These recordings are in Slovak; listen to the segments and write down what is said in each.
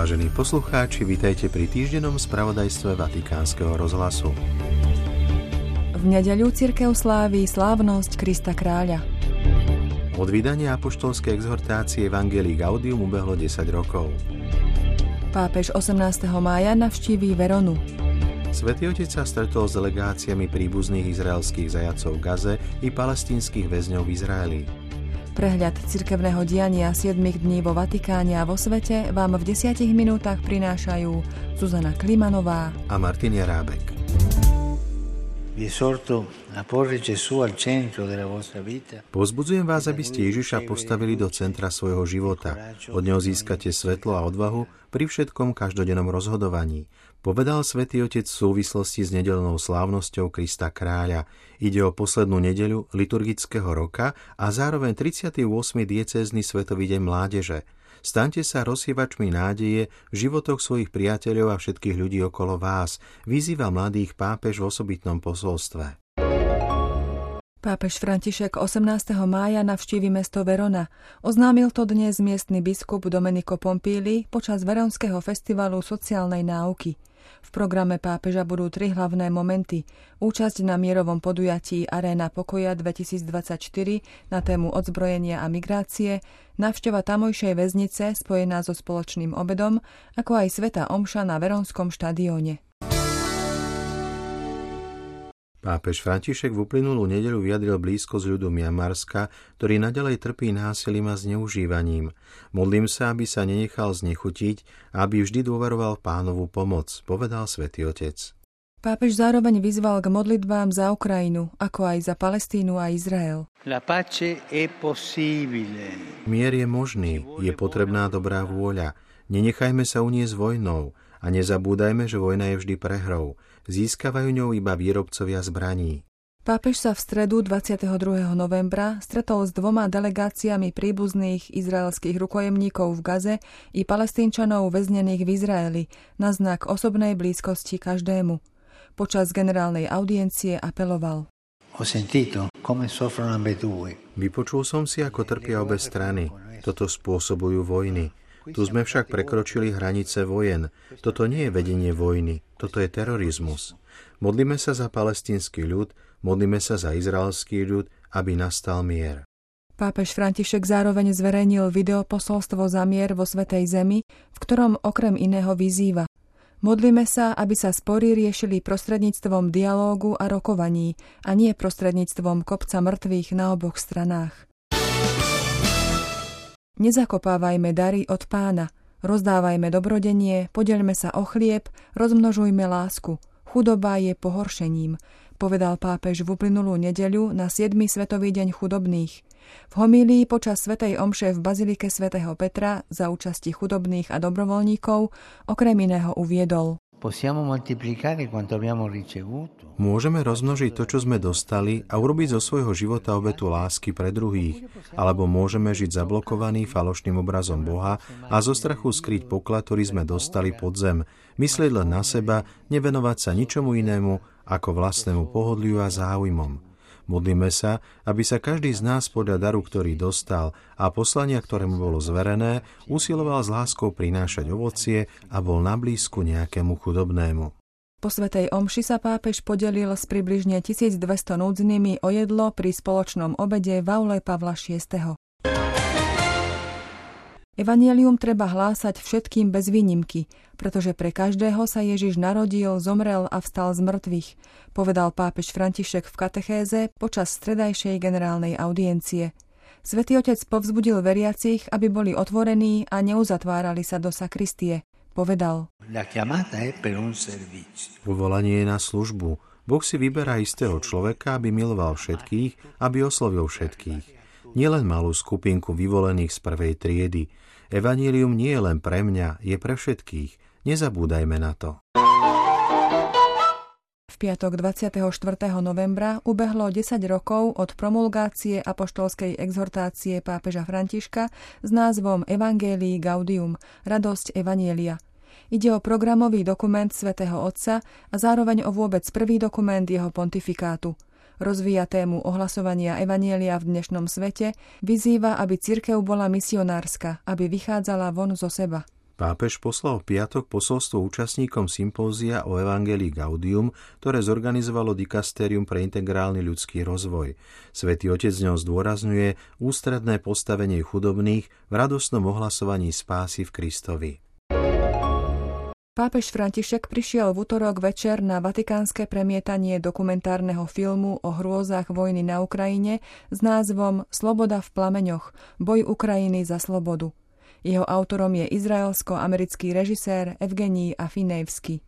Vážení poslucháči, vítajte pri týždennom spravodajstve Vatikánskeho rozhlasu. V nedeľu cirkev sláví slávnosť Krista kráľa. Od vydania apoštolskej exhortácie Evangelii Gaudium ubehlo 10 rokov. Pápež 18. mája navštíví Veronu. Svetý Otec sa stretol s delegáciami príbuzných izraelských zajacov Gaze i palestínskych väzňov v Izraeli. Prehľad cirkevného diania 7 dní vo Vatikáne a vo svete vám v 10 minútach prinášajú Zuzana Klimanová a Martin Jarábek. Pozbudzujem vás, aby ste Ježiša postavili do centra svojho života. Od neho získate svetlo a odvahu pri všetkom každodennom rozhodovaní povedal svätý Otec v súvislosti s nedelnou slávnosťou Krista kráľa. Ide o poslednú nedeľu liturgického roka a zároveň 38. diecézny Svetový deň mládeže. Staňte sa rozsievačmi nádeje v životoch svojich priateľov a všetkých ľudí okolo vás, vyzýva mladých pápež v osobitnom posolstve. Pápež František 18. mája navštívi mesto Verona. Oznámil to dnes miestny biskup Domenico Pompíli počas Veronského festivalu sociálnej náuky. V programe pápeža budú tri hlavné momenty. Účasť na mierovom podujatí Aréna pokoja 2024 na tému odzbrojenia a migrácie, návšteva tamojšej väznice spojená so spoločným obedom, ako aj Sveta Omša na Veronskom štadióne. Pápež František v uplynulú nedeľu vyjadril blízko z ľudu Miamarska, ktorý nadalej trpí násilím a zneužívaním. Modlím sa, aby sa nenechal znechutiť a aby vždy dôveroval pánovú pomoc, povedal svätý Otec. Pápež zároveň vyzval k modlitbám za Ukrajinu, ako aj za Palestínu a Izrael. Mier je možný, je potrebná dobrá vôľa. Nenechajme sa uniesť vojnou a nezabúdajme, že vojna je vždy prehrou získavajú ňou iba výrobcovia zbraní. Pápež sa v stredu 22. novembra stretol s dvoma delegáciami príbuzných izraelských rukojemníkov v Gaze i palestínčanov väznených v Izraeli na znak osobnej blízkosti každému. Počas generálnej audiencie apeloval. Vypočul som si, ako trpia obe strany. Toto spôsobujú vojny. Tu sme však prekročili hranice vojen. Toto nie je vedenie vojny, toto je terorizmus. Modlíme sa za palestínsky ľud, modlíme sa za izraelský ľud, aby nastal mier. Pápež František zároveň zverejnil video posolstvo za mier vo Svetej Zemi, v ktorom okrem iného vyzýva. Modlíme sa, aby sa spory riešili prostredníctvom dialógu a rokovaní a nie prostredníctvom kopca mŕtvych na oboch stranách. Nezakopávajme dary od pána, rozdávajme dobrodenie, podeľme sa o chlieb, rozmnožujme lásku. Chudoba je pohoršením, povedal pápež v uplynulú nedeľu na 7. Svetový deň chudobných. V homílii počas Svetej Omše v Bazilike svätého Petra za účasti chudobných a dobrovoľníkov okrem iného uviedol. Môžeme rozmnožiť to, čo sme dostali a urobiť zo svojho života obetu lásky pre druhých, alebo môžeme žiť zablokovaný falošným obrazom Boha a zo strachu skryť poklad, ktorý sme dostali pod zem, myslieť len na seba, nevenovať sa ničomu inému ako vlastnému pohodliu a záujmom. Modlíme sa, aby sa každý z nás podľa daru, ktorý dostal a poslania, ktoré mu bolo zverené, usiloval s láskou prinášať ovocie a bol na blízku nejakému chudobnému. Po Svetej Omši sa pápež podelil s približne 1200 núdznymi o jedlo pri spoločnom obede v aule Pavla VI. Evangelium treba hlásať všetkým bez výnimky, pretože pre každého sa Ježiš narodil, zomrel a vstal z mŕtvych, povedal pápež František v katechéze počas stredajšej generálnej audiencie. Svetý otec povzbudil veriacich, aby boli otvorení a neuzatvárali sa do sakristie. Povedal. Povolanie je na službu. Boh si vyberá istého človeka, aby miloval všetkých, aby oslovil všetkých. Nielen malú skupinku vyvolených z prvej triedy, Evanílium nie je len pre mňa, je pre všetkých. Nezabúdajme na to. V piatok 24. novembra ubehlo 10 rokov od promulgácie apoštolskej exhortácie pápeža Františka s názvom Evangelii Gaudium, radosť Evanielia. Ide o programový dokument svätého Otca a zároveň o vôbec prvý dokument jeho pontifikátu – rozvíja tému ohlasovania Evanielia v dnešnom svete, vyzýva, aby cirkev bola misionárska, aby vychádzala von zo seba. Pápež poslal v piatok posolstvo účastníkom sympózia o Evangelii Gaudium, ktoré zorganizovalo Dikastérium pre integrálny ľudský rozvoj. Svetý Otec ňou zdôrazňuje ústredné postavenie chudobných v radosnom ohlasovaní spásy v Kristovi. Pápež František prišiel v útorok večer na vatikánske premietanie dokumentárneho filmu o hrôzach vojny na Ukrajine s názvom Sloboda v plameňoch – boj Ukrajiny za slobodu. Jeho autorom je izraelsko-americký režisér Evgenij Afinevsky.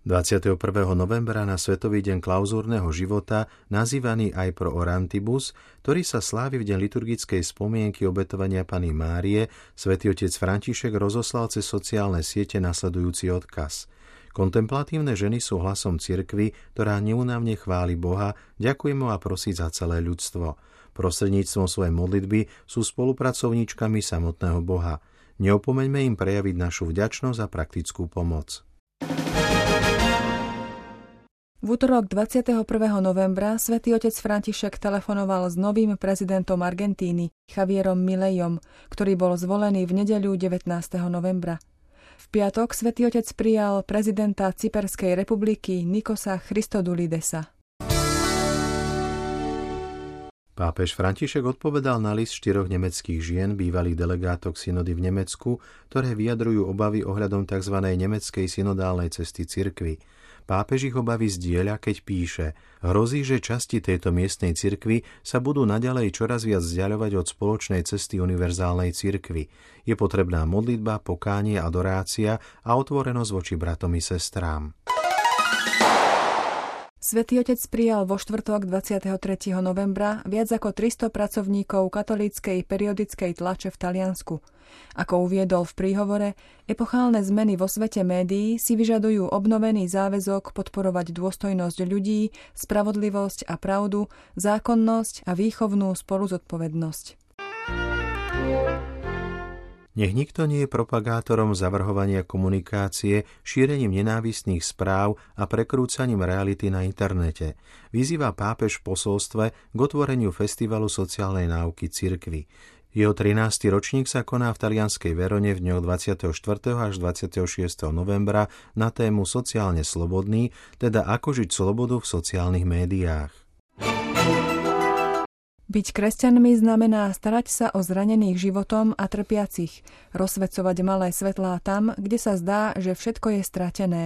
21. novembra na Svetový deň klauzúrneho života, nazývaný aj pro Orantibus, ktorý sa slávi v deň liturgickej spomienky obetovania Pany Márie, svätý otec František rozoslal cez sociálne siete nasledujúci odkaz. Kontemplatívne ženy sú hlasom cirkvy, ktorá neunávne chváli Boha, ďakuje mu a prosí za celé ľudstvo. Prostredníctvom svojej modlitby sú spolupracovníčkami samotného Boha. Neopomeňme im prejaviť našu vďačnosť a praktickú pomoc. V útorok 21. novembra svätý otec František telefonoval s novým prezidentom Argentíny, Javierom Milejom, ktorý bol zvolený v nedeľu 19. novembra. V piatok svätý otec prijal prezidenta Cyperskej republiky Nikosa Christodulidesa. Pápež František odpovedal na list štyroch nemeckých žien, bývalých delegátok synody v Nemecku, ktoré vyjadrujú obavy ohľadom tzv. nemeckej synodálnej cesty cirkvy. Pápež ich obavy zdieľa, keď píše Hrozí, že časti tejto miestnej cirkvy sa budú naďalej čoraz viac vzdialovať od spoločnej cesty univerzálnej cirkvy. Je potrebná modlitba, pokánie, adorácia a otvorenosť voči bratom i sestrám. Svetý otec prijal vo štvrtok 23. novembra viac ako 300 pracovníkov katolíckej periodickej tlače v Taliansku. Ako uviedol v príhovore, epochálne zmeny vo svete médií si vyžadujú obnovený záväzok podporovať dôstojnosť ľudí, spravodlivosť a pravdu, zákonnosť a výchovnú spoluzodpovednosť. Nech nikto nie je propagátorom zavrhovania komunikácie, šírením nenávistných správ a prekrúcaním reality na internete. Vyzýva pápež v posolstve k otvoreniu Festivalu sociálnej náuky cirkvy. Jeho 13. ročník sa koná v talianskej Verone v dňoch 24. až 26. novembra na tému Sociálne slobodný, teda ako žiť slobodu v sociálnych médiách. Byť kresťanmi znamená starať sa o zranených životom a trpiacich, rozsvecovať malé svetlá tam, kde sa zdá, že všetko je stratené,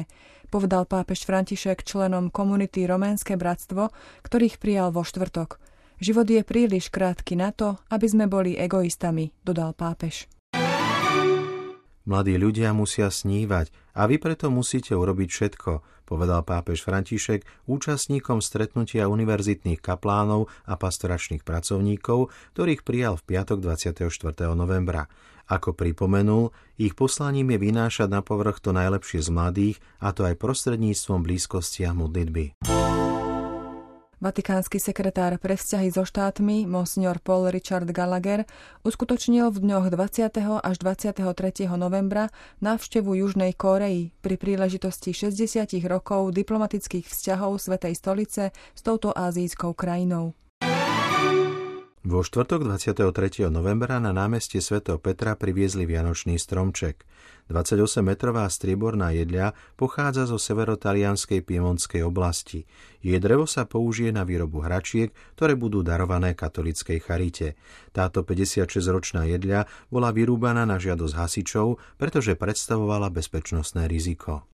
povedal pápež František členom komunity Roménske bratstvo, ktorých prijal vo štvrtok. Život je príliš krátky na to, aby sme boli egoistami, dodal pápež. Mladí ľudia musia snívať a vy preto musíte urobiť všetko, povedal pápež František účastníkom stretnutia univerzitných kaplánov a pastoračných pracovníkov, ktorých prijal v piatok 24. novembra. Ako pripomenul, ich poslaním je vynášať na povrch to najlepšie z mladých, a to aj prostredníctvom blízkosti a modlitby. Vatikánsky sekretár pre vzťahy so štátmi, monsignor Paul Richard Gallagher, uskutočnil v dňoch 20. až 23. novembra návštevu Južnej Kórei pri príležitosti 60 rokov diplomatických vzťahov Svetej stolice s touto azijskou krajinou. Vo štvrtok 23. novembra na námestie svätého Petra priviezli Vianočný stromček. 28-metrová strieborná jedľa pochádza zo severotalianskej piemonskej oblasti. Jej drevo sa použije na výrobu hračiek, ktoré budú darované katolickej charite. Táto 56-ročná jedľa bola vyrúbaná na žiadosť hasičov, pretože predstavovala bezpečnostné riziko.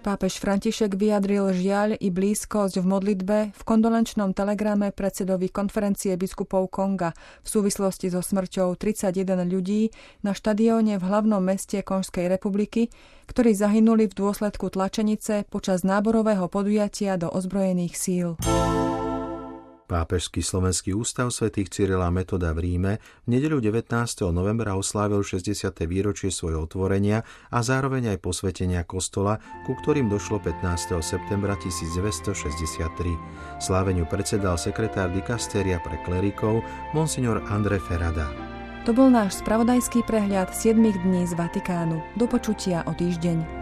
Pápež František vyjadril žiaľ i blízkosť v modlitbe v kondolenčnom telegrame predsedovi konferencie biskupov Konga v súvislosti so smrťou 31 ľudí na štadióne v hlavnom meste Konžskej republiky, ktorí zahynuli v dôsledku tlačenice počas náborového podujatia do ozbrojených síl. Pápežský slovenský ústav svätých Cyrila Metoda v Ríme v nedeľu 19. novembra oslávil 60. výročie svojho otvorenia a zároveň aj posvetenia kostola, ku ktorým došlo 15. septembra 1963. Sláveniu predsedal sekretár dikastéria pre klerikov monsignor Andre Ferrada. To bol náš spravodajský prehľad 7 dní z Vatikánu. Do počutia o týždeň.